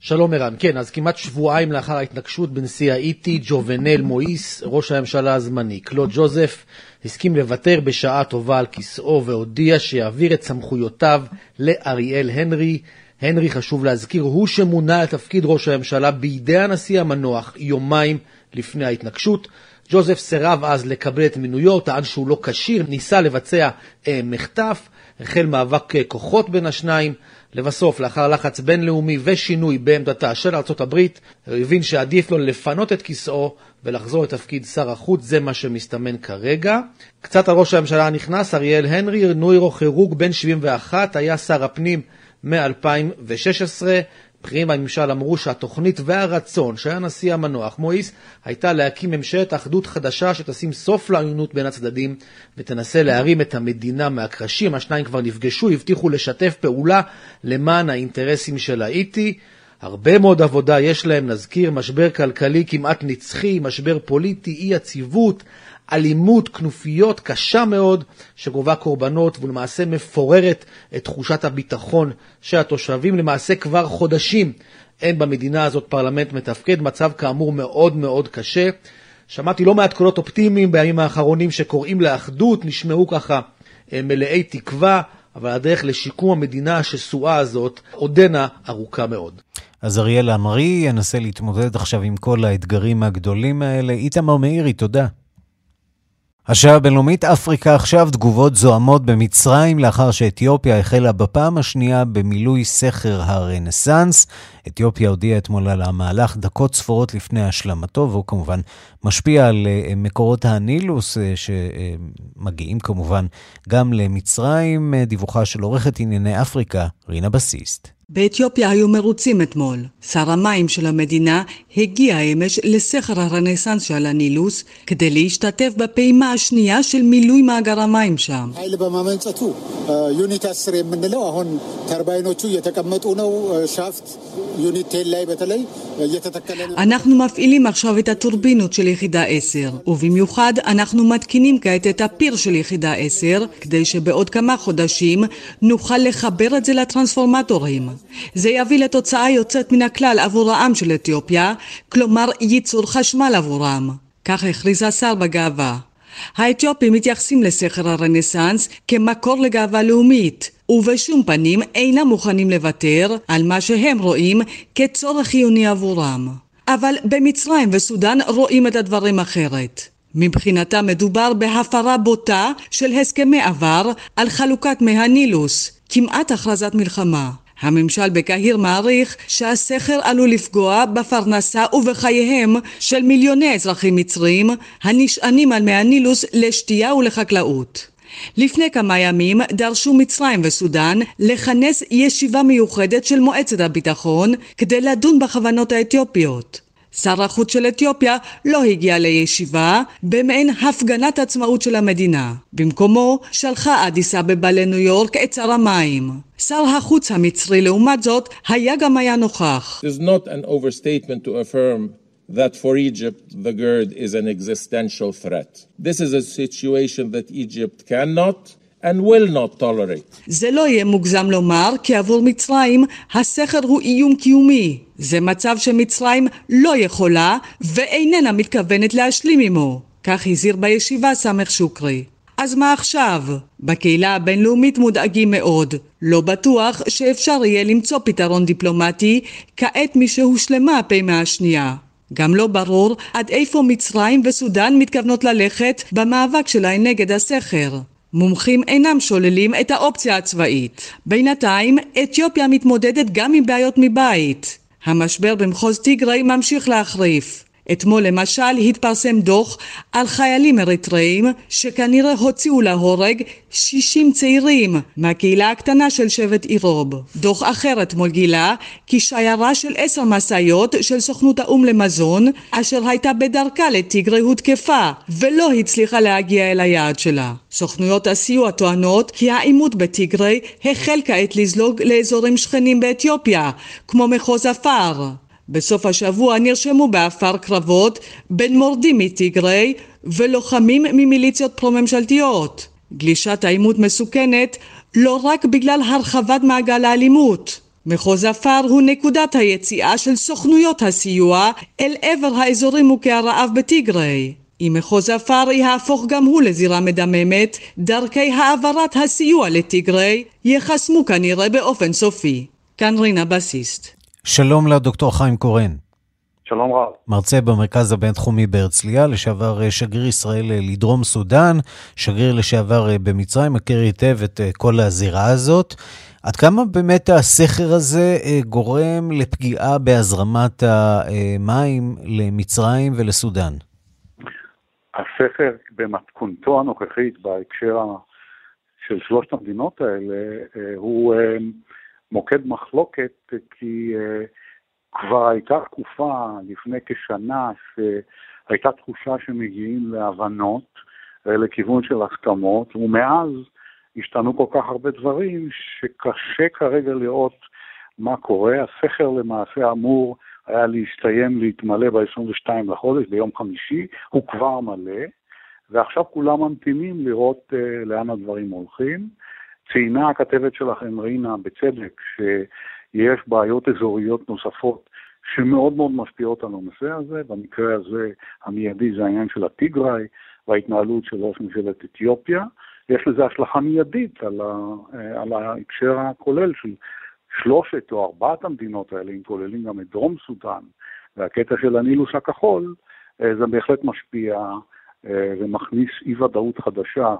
S11: שלום ערן, כן, אז כמעט שבועיים לאחר ההתנגשות בנשיא האיטי, ג'ובנל מואיס, ראש הממשלה הזמני, קלוד ג'וזף, הסכים לוותר בשעה טובה על כיסאו והודיע שיעביר את סמכויותיו לאריאל הנרי. הנרי, חשוב להזכיר, הוא שמונה לתפקיד ראש הממשלה בידי הנשיא המנוח יומיים לפני ההתנגשות. ג'וזף סירב אז לקבל את מינויו, טען שהוא לא כשיר, ניסה לבצע אה, מחטף, החל מאבק אה, כוחות בין השניים. לבסוף, לאחר לחץ בינלאומי ושינוי בעמדתה של הברית, הוא הבין שעדיף לו לפנות את כיסאו ולחזור לתפקיד שר החוץ, זה מה שמסתמן כרגע. קצת על ראש הממשלה הנכנס, אריאל הנרי, נוירוכירוג בן 71, היה שר הפנים מ-2016. בכירים בממשל אמרו שהתוכנית והרצון של הנשיא המנוח מואיס הייתה להקים ממשלת אחדות חדשה שתשים סוף לעוינות בין הצדדים ותנסה להרים את המדינה מהקרשים. השניים כבר נפגשו, הבטיחו לשתף פעולה למען האינטרסים של האיטי. הרבה מאוד עבודה יש להם, נזכיר, משבר כלכלי כמעט נצחי, משבר פוליטי, אי יציבות, אלימות, כנופיות קשה מאוד, שגובה קורבנות ולמעשה מפוררת את תחושת הביטחון של התושבים. למעשה כבר חודשים אין במדינה הזאת פרלמנט מתפקד, מצב כאמור מאוד מאוד קשה. שמעתי לא מעט קולות אופטימיים בימים האחרונים שקוראים לאחדות, נשמעו ככה אה, מלאי תקווה, אבל הדרך לשיקום המדינה השסועה הזאת עודנה ארוכה מאוד.
S1: אז אריאל עמרי ינסה להתמודד עכשיו עם כל האתגרים הגדולים האלה. איתמר מאירי, תודה. השעה הבינלאומית אפריקה עכשיו תגובות זוהמות במצרים לאחר שאתיופיה החלה בפעם השנייה במילוי סכר הרנסאנס. אתיופיה הודיעה אתמול על המהלך דקות ספורות לפני השלמתו, והוא כמובן משפיע על אה, מקורות הנילוס אה, שמגיעים כמובן גם למצרים. אה, דיווחה של עורכת ענייני אפריקה, רינה בסיסט.
S12: באתיופיה היו מרוצים אתמול. שר המים של המדינה הגיע אמש לסכר הרנסאנס של הנילוס כדי להשתתף בפעימה השנייה של מילוי מאגר המים שם.
S13: ኃይል በማመንጨቱ ዩኒት አስር የምንለው አሁን ተርባይኖቹ እየተቀመጡ ነው። ሻፍት ዩኒት ቴን ላይ በተለይ እየተተከለ ነው።
S12: אנחנו מפעילים עכשיו את הטורבינות של יחידה 10, ובמיוחד אנחנו מתקינים כעת את הפיר של יחידה 10, כדי שבעוד כמה חודשים נוכל לחבר את זה לטרנספורמטורים. זה יביא לתוצאה יוצאת מן הכלל עבור העם של אתיופיה, כלומר ייצור חשמל עבורם. כך הכריז השר בגאווה. האתיופים מתייחסים לסכר הרנסאנס כמקור לגאווה לאומית, ובשום פנים אינם מוכנים לוותר על מה שהם רואים כצורך חיוני עבורם. אבל במצרים וסודאן רואים את הדברים אחרת. מבחינתם מדובר בהפרה בוטה של הסכמי עבר על חלוקת מי הנילוס, כמעט הכרזת מלחמה. הממשל בקהיר מעריך שהסכר עלול לפגוע בפרנסה ובחייהם של מיליוני אזרחים מצרים הנשענים על מי הנילוס לשתייה ולחקלאות. לפני כמה ימים דרשו מצרים וסודאן לכנס ישיבה מיוחדת של מועצת הביטחון כדי לדון בכוונות האתיופיות. שר החוץ של אתיופיה לא הגיע לישיבה במעין הפגנת עצמאות של המדינה. במקומו שלחה אדיס אבבה לניו יורק את שר המים. שר החוץ המצרי לעומת זאת היה גם היה נוכח.
S14: That for Egypt the GERD is an existential threat. This is a situation that Egypt cannot and will not tolerate.
S12: זה לא יהיה מוגזם לומר כי עבור מצרים הסכר הוא איום קיומי. זה מצב שמצרים לא יכולה ואיננה מתכוונת להשלים עמו. כך הזהיר בישיבה סמך שוקרי. אז מה עכשיו? בקהילה הבינלאומית מודאגים מאוד. לא בטוח שאפשר יהיה למצוא פתרון דיפלומטי כעת משהושלמה הפעימה השנייה. גם לא ברור עד איפה מצרים וסודאן מתכוונות ללכת במאבק שלהן נגד הסכר. מומחים אינם שוללים את האופציה הצבאית. בינתיים, אתיופיה מתמודדת גם עם בעיות מבית. המשבר במחוז טיגרי ממשיך להחריף. אתמול למשל התפרסם דוח על חיילים אריתראים שכנראה הוציאו להורג 60 צעירים מהקהילה הקטנה של שבט אירוב. דוח אחר אתמול גילה כי שיירה של עשר משאיות של סוכנות האו"ם למזון אשר הייתה בדרכה לטיגרי הותקפה ולא הצליחה להגיע אל היעד שלה. סוכנויות הסיוע טוענות כי העימות בטיגרי החל כעת לזלוג לאזורים שכנים באתיופיה כמו מחוז אפר. בסוף השבוע נרשמו באפר קרבות בין מורדים מטיגרי ולוחמים ממיליציות פרו-ממשלתיות. גלישת העימות מסוכנת לא רק בגלל הרחבת מעגל האלימות. מחוז עפר הוא נקודת היציאה של סוכנויות הסיוע אל עבר האזורים מוכי הרעב בטיגרי. אם מחוז עפר יהפוך גם הוא לזירה מדממת, דרכי העברת הסיוע לטיגרי ייחסמו כנראה באופן סופי. כאן רינה בסיסט.
S1: שלום לדוקטור חיים קורן.
S15: שלום רב.
S1: מרצה במרכז הבינתחומי בהרצליה, לשעבר אה, שגריר ישראל אה, לדרום סודאן, שגריר לשעבר אה, במצרים, מכיר היטב את כל הזירה הזאת. עד כמה באמת הסכר הזה גורם לפגיעה בהזרמת המים למצרים ולסודאן?
S15: הסכר במתכונתו הנוכחית בהקשר של שלושת המדינות האלה הוא מוקד מחלוקת כי uh, כבר הייתה תקופה לפני כשנה שהייתה תחושה שמגיעים להבנות לכיוון של הסכמות ומאז השתנו כל כך הרבה דברים שקשה כרגע לראות מה קורה. הסכר למעשה אמור היה להסתיים, להתמלא ב-22 לחודש, ביום חמישי, הוא כבר מלא, ועכשיו כולם ממתינים לראות uh, לאן הדברים הולכים. ציינה הכתבת שלכם, רינה, בצדק, שיש בעיות אזוריות נוספות שמאוד מאוד משפיעות על הנושא הזה. במקרה הזה המיידי זה העניין של הטיגריי וההתנהלות של ראש ממשלת אתיופיה. יש לזה השלכה מיידית על, ה, אה, על ההקשר הכולל של שלושת או ארבעת המדינות האלה, אם כוללים גם את דרום סודאן והקטע של הנילוס הכחול, אה, זה בהחלט משפיע אה, ומכניס אי ודאות חדשה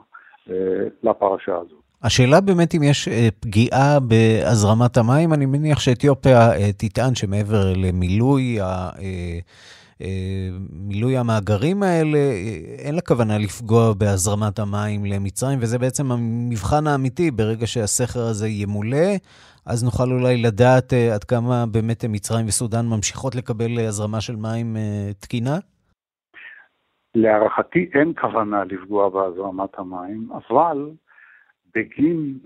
S15: לפרשה הזאת.
S1: השאלה באמת אם יש פגיעה בהזרמת המים, אני מניח שאתיופיה תטען שמעבר למילוי מילוי המאגרים האלה, אין לה כוונה לפגוע בהזרמת המים למצרים, וזה בעצם המבחן האמיתי, ברגע שהסכר הזה ימולא, אז נוכל אולי לדעת אה, עד כמה באמת מצרים וסודאן ממשיכות לקבל הזרמה של מים אה, תקינה?
S15: להערכתי אין כוונה לפגוע בהזרמת המים, אבל בגין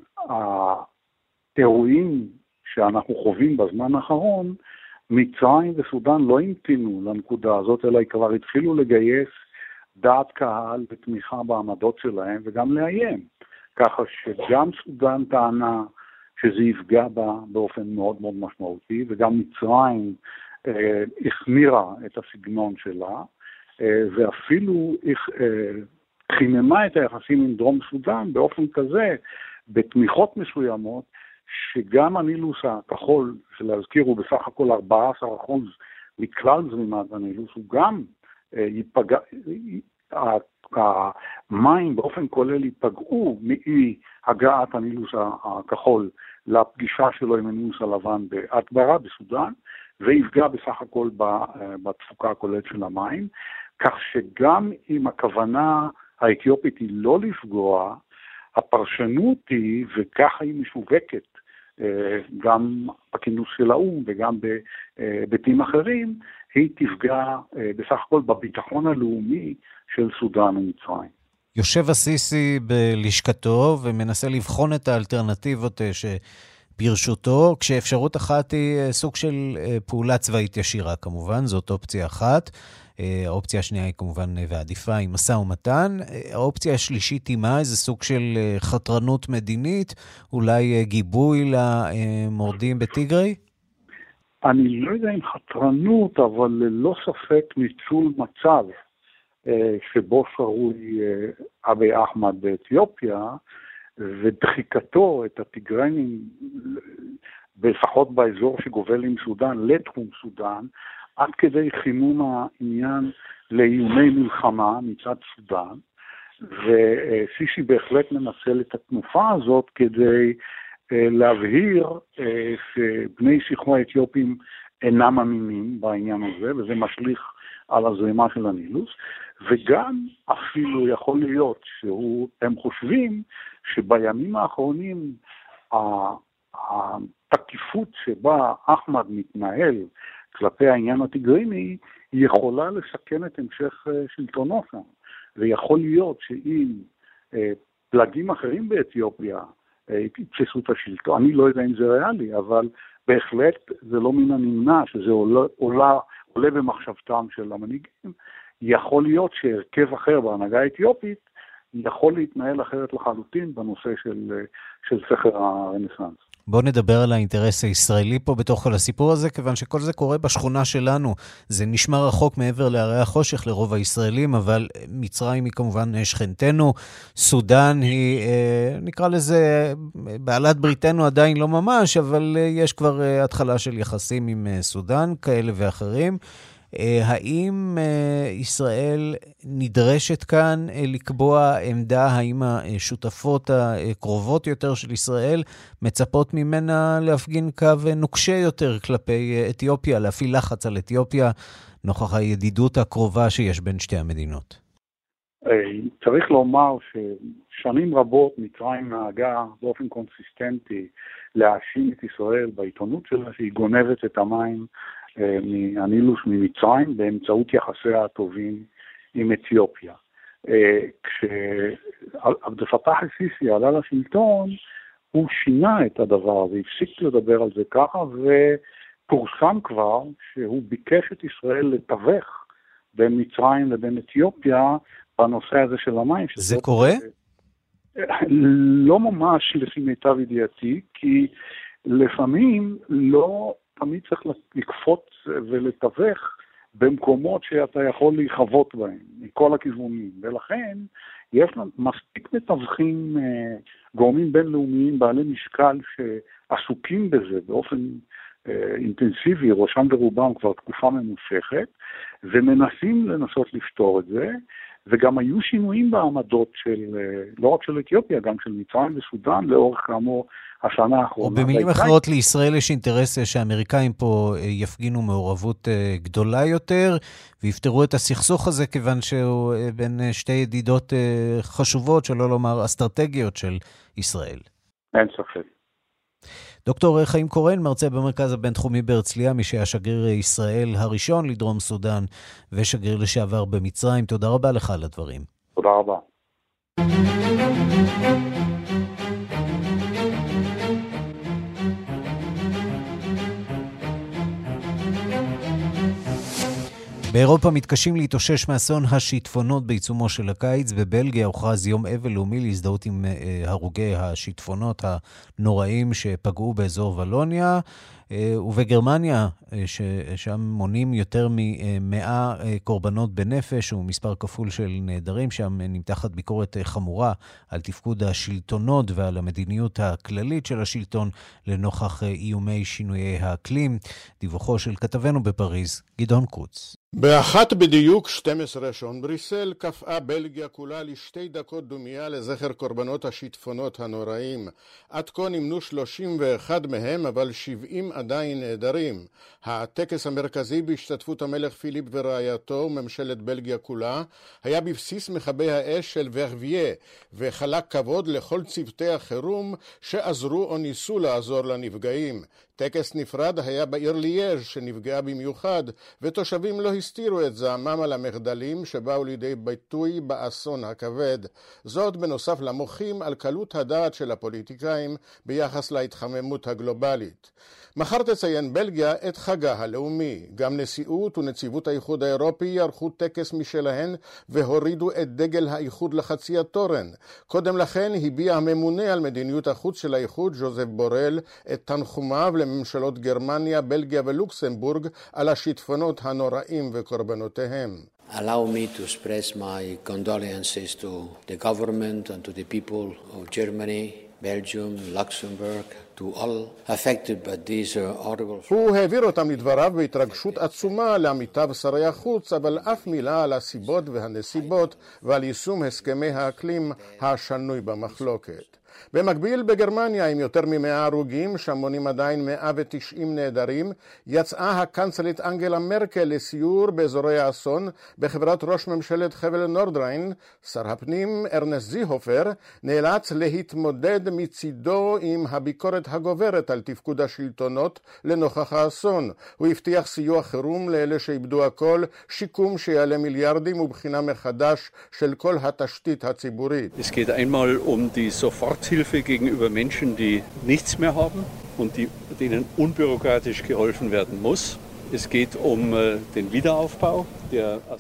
S15: האירועים שאנחנו חווים בזמן האחרון, מצרים וסודאן לא המתינו לנקודה הזאת, אלא כבר התחילו לגייס דעת קהל ותמיכה בעמדות שלהם וגם לאיים. ככה שגם סודאן טענה שזה יפגע בה באופן מאוד מאוד משמעותי, וגם מצרים אה, החמירה את הסגנון שלה, אה, ואפילו אה, חיממה את היחסים עם דרום סודאן באופן כזה, בתמיכות מסוימות, שגם הנילוס הכחול, שלהזכיר הוא בסך הכל 14% מכלל זרימת הנילוס, הוא גם אה, ייפגע, המים באופן כולל ייפגעו מהגעת הנילוס הכחול לפגישה שלו עם הנילוס הלבן באטברה בסודאן, ויפגע בסך הכל אה, בתפוקה הכוללת של המים, כך שגם אם הכוונה האתיופית היא לא לפגוע, הפרשנות היא, וככה היא משווקת אה, גם בכינוס של האו"ם וגם בהיבטים אחרים, היא תפגע אה, בסך הכל בביטחון הלאומי של סודאן ומצרים.
S1: יושב הסיסי בלשכתו ומנסה לבחון את האלטרנטיבות אה, שברשותו, כשאפשרות אחת היא סוג של פעולה צבאית ישירה כמובן, זאת אופציה אחת. אה, האופציה השנייה היא כמובן אה, ועדיפה היא משא ומתן. אה, האופציה השלישית היא מה? איזה סוג של חתרנות מדינית? אולי גיבוי למורדים בטיגרי?
S15: אני לא יודע אם חתרנות, אבל ללא ספק ניצול מצב שבו שרוי אבי אחמד באתיופיה, ודחיקתו את הטיגרנים, לפחות באזור שגובל עם סודאן, לתחום סודאן, עד כדי חימום העניין לאיומי מלחמה מצד סודאן, וסיסי בהחלט מנצל את התנופה הזאת כדי אה, להבהיר אה, שבני שיחו האתיופים אינם אמינים בעניין הזה, וזה משליך על הזרימה של הנילוס, וגם אפילו יכול להיות שהם חושבים שבימים האחרונים התקיפות שבה אחמד מתנהל כלפי העניין הטיגריני, היא יכולה לסכן את המשך אה, שלטונו שם. ויכול להיות שאם אה, פלגים אחרים באתיופיה אה, יתפסו את השלטון, אני לא יודע אם זה ריאלי, אבל בהחלט זה לא מן הנמנע שזה עולה, עולה, עולה במחשבתם של המנהיגים. יכול להיות שהרכב אחר בהנהגה האתיופית יכול להתנהל אחרת לחלוטין בנושא של, של סכר הרנסאנס.
S1: בואו נדבר על האינטרס הישראלי פה בתוך כל הסיפור הזה, כיוון שכל זה קורה בשכונה שלנו. זה נשמע רחוק מעבר להרי החושך לרוב הישראלים, אבל מצרים היא כמובן שכנתנו, סודאן היא, אה, נקרא לזה, בעלת בריתנו עדיין לא ממש, אבל אה, יש כבר אה, התחלה של יחסים עם סודאן, כאלה ואחרים. אה, האם אה, ישראל נדרשת כאן אה, לקבוע עמדה, האם השותפות הקרובות יותר של ישראל מצפות ממנה להפגין קו נוקשה יותר כלפי אתיופיה, להפעיל לחץ על אתיופיה, נוכח הידידות הקרובה שיש בין שתי המדינות?
S15: צריך לומר ששנים רבות מצרים נהגה באופן קונסיסטנטי להאשים את ישראל בעיתונות שלה שהיא גונבת את המים מהנילוס ממצרים באמצעות יחסיה הטובים עם אתיופיה. אה, כשעבד אל-פתאח א-סיסי עלה לשלטון, הוא שינה את הדבר הזה, הפסיק לדבר על זה ככה, ופורסם כבר שהוא ביקש את ישראל לתווך בין מצרים לבין אתיופיה בנושא הזה של המים.
S1: זה קורה?
S15: לא ממש לפי מיטב ידיעתי, כי לפעמים לא תמיד צריך לקפוץ ולתווך במקומות שאתה יכול להיחוות בהם, מכל הכיוונים. ולכן יש לנו מספיק מתווכים, אה, גורמים בינלאומיים בעלי משקל שעסוקים בזה באופן אה, אינטנסיבי, ראשם ורובם כבר תקופה ממושכת, ומנסים לנסות לפתור את זה. וגם היו שינויים בעמדות של, אה, לא רק של אתיופיה, גם של מצרים וסודאן, לאורך כאמור השנה האחרונה.
S1: או במילים אחרות, לישראל יש אינטרס שהאמריקאים פה אה, יפגינו מעורבות אה, גדולה יותר, ויפתרו את הסכסוך הזה, כיוון שהוא בין שתי ידידות חשובות, שלא לומר אסטרטגיות של ישראל.
S15: אין ספק.
S1: דוקטור חיים קורן, מרצה במרכז הבינתחומי בהרצליה, מי שהיה שגריר ישראל הראשון לדרום סודאן ושגריר לשעבר במצרים, תודה רבה לך על הדברים.
S15: תודה רבה.
S1: באירופה מתקשים להתאושש מאסון השיטפונות בעיצומו של הקיץ. בבלגיה הוכרז יום אבל לאומי להזדהות עם uh, הרוגי השיטפונות הנוראים שפגעו באזור ולוניה. אה, ובגרמניה, אה, ששם מונים יותר מ-100 קורבנות בנפש, ומספר כפול של נעדרים, שם נמתחת ביקורת חמורה על תפקוד השלטונות ועל המדיניות הכללית של השלטון לנוכח איומי שינויי האקלים. דיווחו של כתבנו בפריז, גדעון קוץ.
S16: באחת בדיוק 12 שעון בריסל קפאה בלגיה כולה לשתי דקות דומייה לזכר קורבנות השיטפונות הנוראים. עד כה נמנו 31 מהם, אבל 70 עדיין נעדרים. הטקס המרכזי בהשתתפות המלך פיליפ ורעייתו וממשלת בלגיה כולה היה בבסיס מכבי האש של ורביה, וחלק כבוד לכל צוותי החירום שעזרו או ניסו לעזור לנפגעים. טקס נפרד היה בעיר ליאז' שנפגעה במיוחד, ותושבים לא הסתירו את זעמם על המחדלים שבאו לידי ביטוי באסון הכבד. זאת בנוסף למוחים על קלות הדעת של הפוליטיקאים ביחס להתחממות הגלובלית. מחר תציין בלגיה את חגה הלאומי. גם נשיאות ונציבות האיחוד האירופי ערכו טקס משלהן והורידו את דגל האיחוד לחצי התורן. קודם לכן הביע הממונה על מדיניות החוץ של האיחוד, ז'וזף בורל, את תנחומיו לממשלות גרמניה, בלגיה ולוקסמבורג על השיטפונות הנוראים וקורבנותיהם.
S17: Allow me to express my condolences to the government and to the people of Germany, Belgium, Luxembourg,
S16: הוא העביר אותם לדבריו בהתרגשות עצומה לעמיתיו שרי החוץ, אבל אף מילה על הסיבות והנסיבות ועל יישום הסכמי האקלים השנוי במחלוקת. במקביל בגרמניה עם יותר ממאה הרוגים, שם מונים עדיין 190 נעדרים, יצאה הקנצלית אנגלה מרקל לסיור באזורי האסון בחברת ראש ממשלת חבל נורדריין. שר הפנים ארנסט זיהופר נאלץ להתמודד מצידו עם הביקורת הגוברת על תפקוד השלטונות לנוכח האסון. הוא הבטיח סיוע חירום לאלה שאיבדו הכל, שיקום שיעלה מיליארדים ובחינה מחדש של כל התשתית הציבורית.
S18: Hilfe gegenüber Menschen, die nichts mehr haben und die, denen unbürokratisch geholfen werden muss. Es geht um äh, den Wiederaufbau.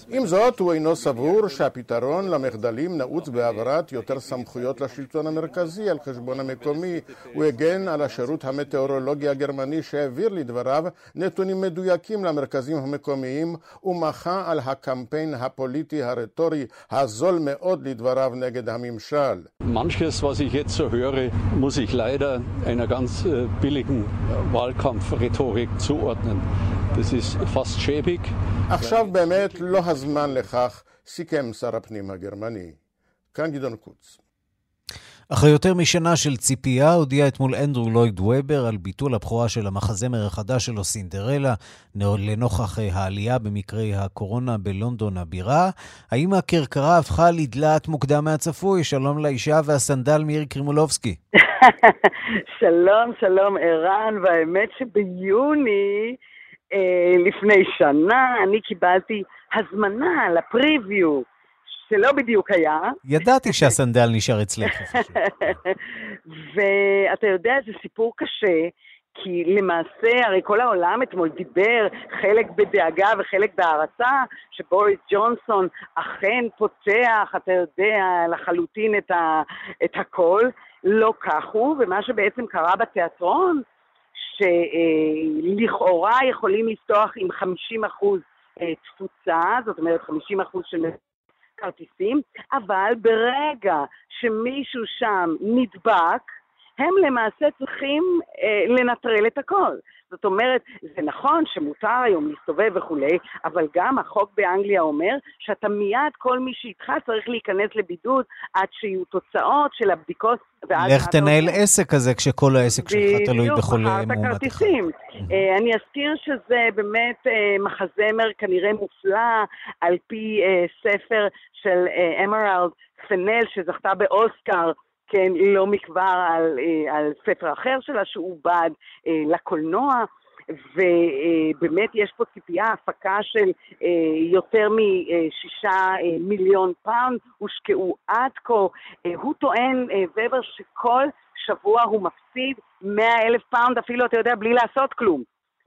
S16: עם זאת, הוא אינו סבור שהפתרון למחדלים נעוץ בהעברת יותר סמכויות לשלטון המרכזי על חשבון המקומי. הוא הגן על השירות המטאורולוגי הגרמני שהעביר לדבריו נתונים מדויקים למרכזים המקומיים ומחה על הקמפיין הפוליטי הרטורי הזול מאוד לדבריו נגד הממשל.
S18: Manches, was ich jetzt so höre, muss ich leider einer ganz äh, billigen Wahlkampfrhetorik zuordnen.
S16: עכשיו באמת לא הזמן לכך, סיכם שר הפנים הגרמני. כאן גדעון קוץ.
S1: אחרי יותר משנה של ציפייה, הודיע אתמול אנדרו לויד וובר על ביטול הבכורה של המחזמר החדש שלו, סינדרלה, לנוכח אה, העלייה במקרי הקורונה בלונדון הבירה. האם הכרכרה הפכה לדלעת מוקדם מהצפוי? שלום לאישה והסנדל מאיר קרימולובסקי.
S19: שלום, שלום ערן, והאמת שביוני... אה, לפני שנה אני קיבלתי הזמנה לפריוויו, שלא בדיוק היה.
S1: ידעתי שהסנדל נשאר אצלך.
S19: ואתה יודע, זה סיפור קשה, כי כי למעשה, הרי כל העולם אתמול דיבר, חלק בדאגה וחלק בהערצה, שבוריס ג'ונסון אכן פותח, אתה יודע, לחלוטין את, ה, את הכל. לא כך הוא, ומה שבעצם קרה בתיאטרון, שלכאורה יכולים לפתוח עם 50 אחוז אה, תפוצה, זאת אומרת 50 אחוז של כרטיסים, אבל ברגע שמישהו שם נדבק, הם למעשה צריכים אה, לנטרל את הכל. זאת אומרת, זה נכון שמותר היום להסתובב וכולי, אבל גם החוק באנגליה אומר שאתה מיד, כל מי שאיתך צריך להיכנס לבידוד עד שיהיו תוצאות של הבדיקות.
S1: לך תנהל עסק כזה כשכל העסק שלך תלוי בחולה
S19: מאומת אחד. אה, אני אזכיר שזה באמת אה, מחזמר כנראה מופלא, על פי אה, ספר של אמרלד פנל, שזכתה באוסקר. כן, לא מכבר על, אה, על ספר אחר שלה שעובד אה, לקולנוע. ובאמת יש פה ציפייה, הפקה של אה, יותר משישה מיליון פאונד הושקעו עד כה. הוא טוען, ובר, שכל שבוע הוא מפסיד 100 אלף פאונד, אפילו, אתה יודע, בלי לעשות כלום.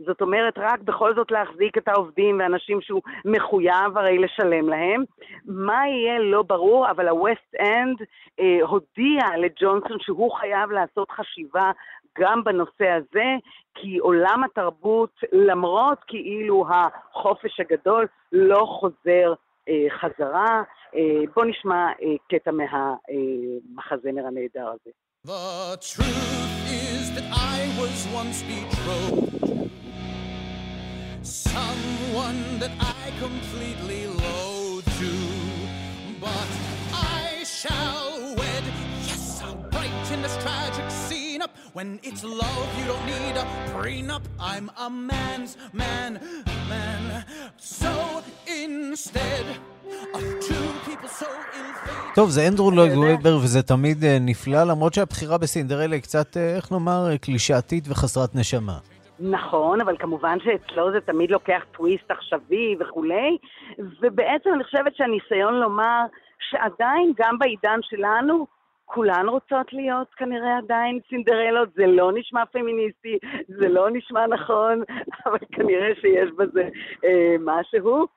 S19: זאת אומרת, רק בכל זאת להחזיק את העובדים ואנשים שהוא מחויב הרי לשלם להם. מה יהיה לא ברור, אבל ה-West End אה, הודיע לג'ונסון שהוא חייב לעשות חשיבה גם בנושא הזה, כי עולם התרבות, למרות כאילו החופש הגדול, לא חוזר אה, חזרה. אה, בוא נשמע אה, קטע מהמחזמר הנהדר הזה. The truth is that I was once betrothed someone that I completely loathe to. But I shall wed. Yes, I'll brighten this tragic scene up. When it's love, you don't need a prenup. I'm a man's man, man. So instead. טוב, זה אנדרו לויד וויבר וזה תמיד נפלא, למרות שהבחירה בסינדרלה היא קצת, איך נאמר, קלישאתית וחסרת נשמה. נכון, אבל כמובן שאצלו זה תמיד לוקח טוויסט עכשווי וכולי, ובעצם אני חושבת שהניסיון לומר שעדיין, גם בעידן שלנו, כולן רוצות להיות כנראה עדיין סינדרלות, זה לא נשמע פמיניסטי, זה לא נשמע נכון, אבל כנראה שיש בזה אה, משהו.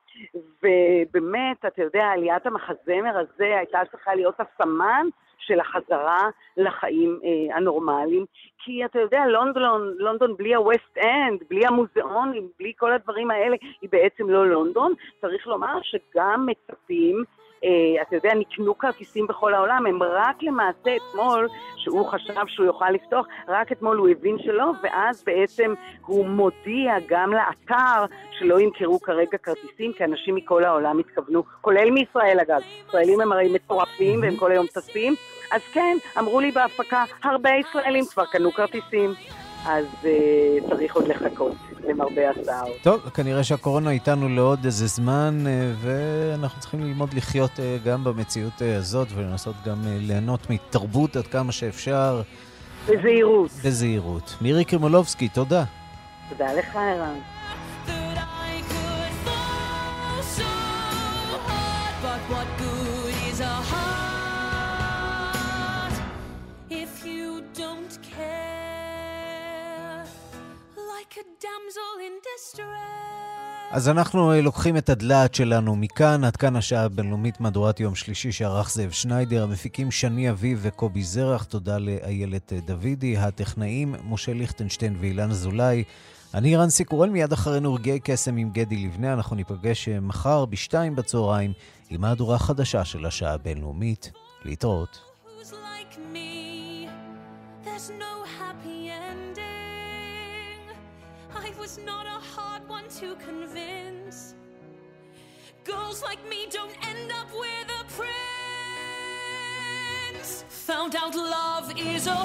S19: ובאמת, אתה יודע, עליית המחזמר הזה הייתה צריכה להיות הסמן של החזרה לחיים אה, הנורמליים. כי אתה יודע, לונדון, לונדון בלי ה-West End, בלי המוזיאונים, בלי כל הדברים האלה, היא בעצם לא לונדון. צריך לומר שגם מצפים אתה יודע, נקנו כרטיסים בכל העולם, הם רק למעשה אתמול, שהוא חשב שהוא יוכל לפתוח, רק אתמול הוא הבין שלא, ואז בעצם הוא מודיע גם לאתר שלא ימכרו כרגע כרטיסים, כי אנשים מכל העולם התכוונו, כולל מישראל אגב. ישראלים הם הרי מטורפים והם כל היום טסים, אז כן, אמרו לי בהפקה, הרבה ישראלים כבר קנו כרטיסים. אז uh, צריך עוד לחכות, למרבה הצער. טוב, כנראה שהקורונה איתנו לעוד איזה זמן, uh, ואנחנו צריכים ללמוד לחיות uh, גם במציאות uh, הזאת, ולנסות גם ליהנות מתרבות עד כמה שאפשר. בזהירות. בזהירות. מירי קרימולובסקי, תודה. תודה לך, ערן. אז אנחנו אה, לוקחים את הדלעת שלנו מכאן, עד כאן השעה הבינלאומית מהדורת יום שלישי שערך זאב שניידר, המפיקים שני אביב וקובי זרח, תודה לאיילת אה, דוידי, הטכנאים משה ליכטנשטיין ואילן אזולאי. אני רנסי קורל, מיד אחרינו רגעי קסם עם גדי לבנה, אנחנו ניפגש אה, מחר בשתיים בצהריים עם מהדורה חדשה של השעה הבינלאומית. להתראות. To convince girls like me don't end up with a prince. Found out love is a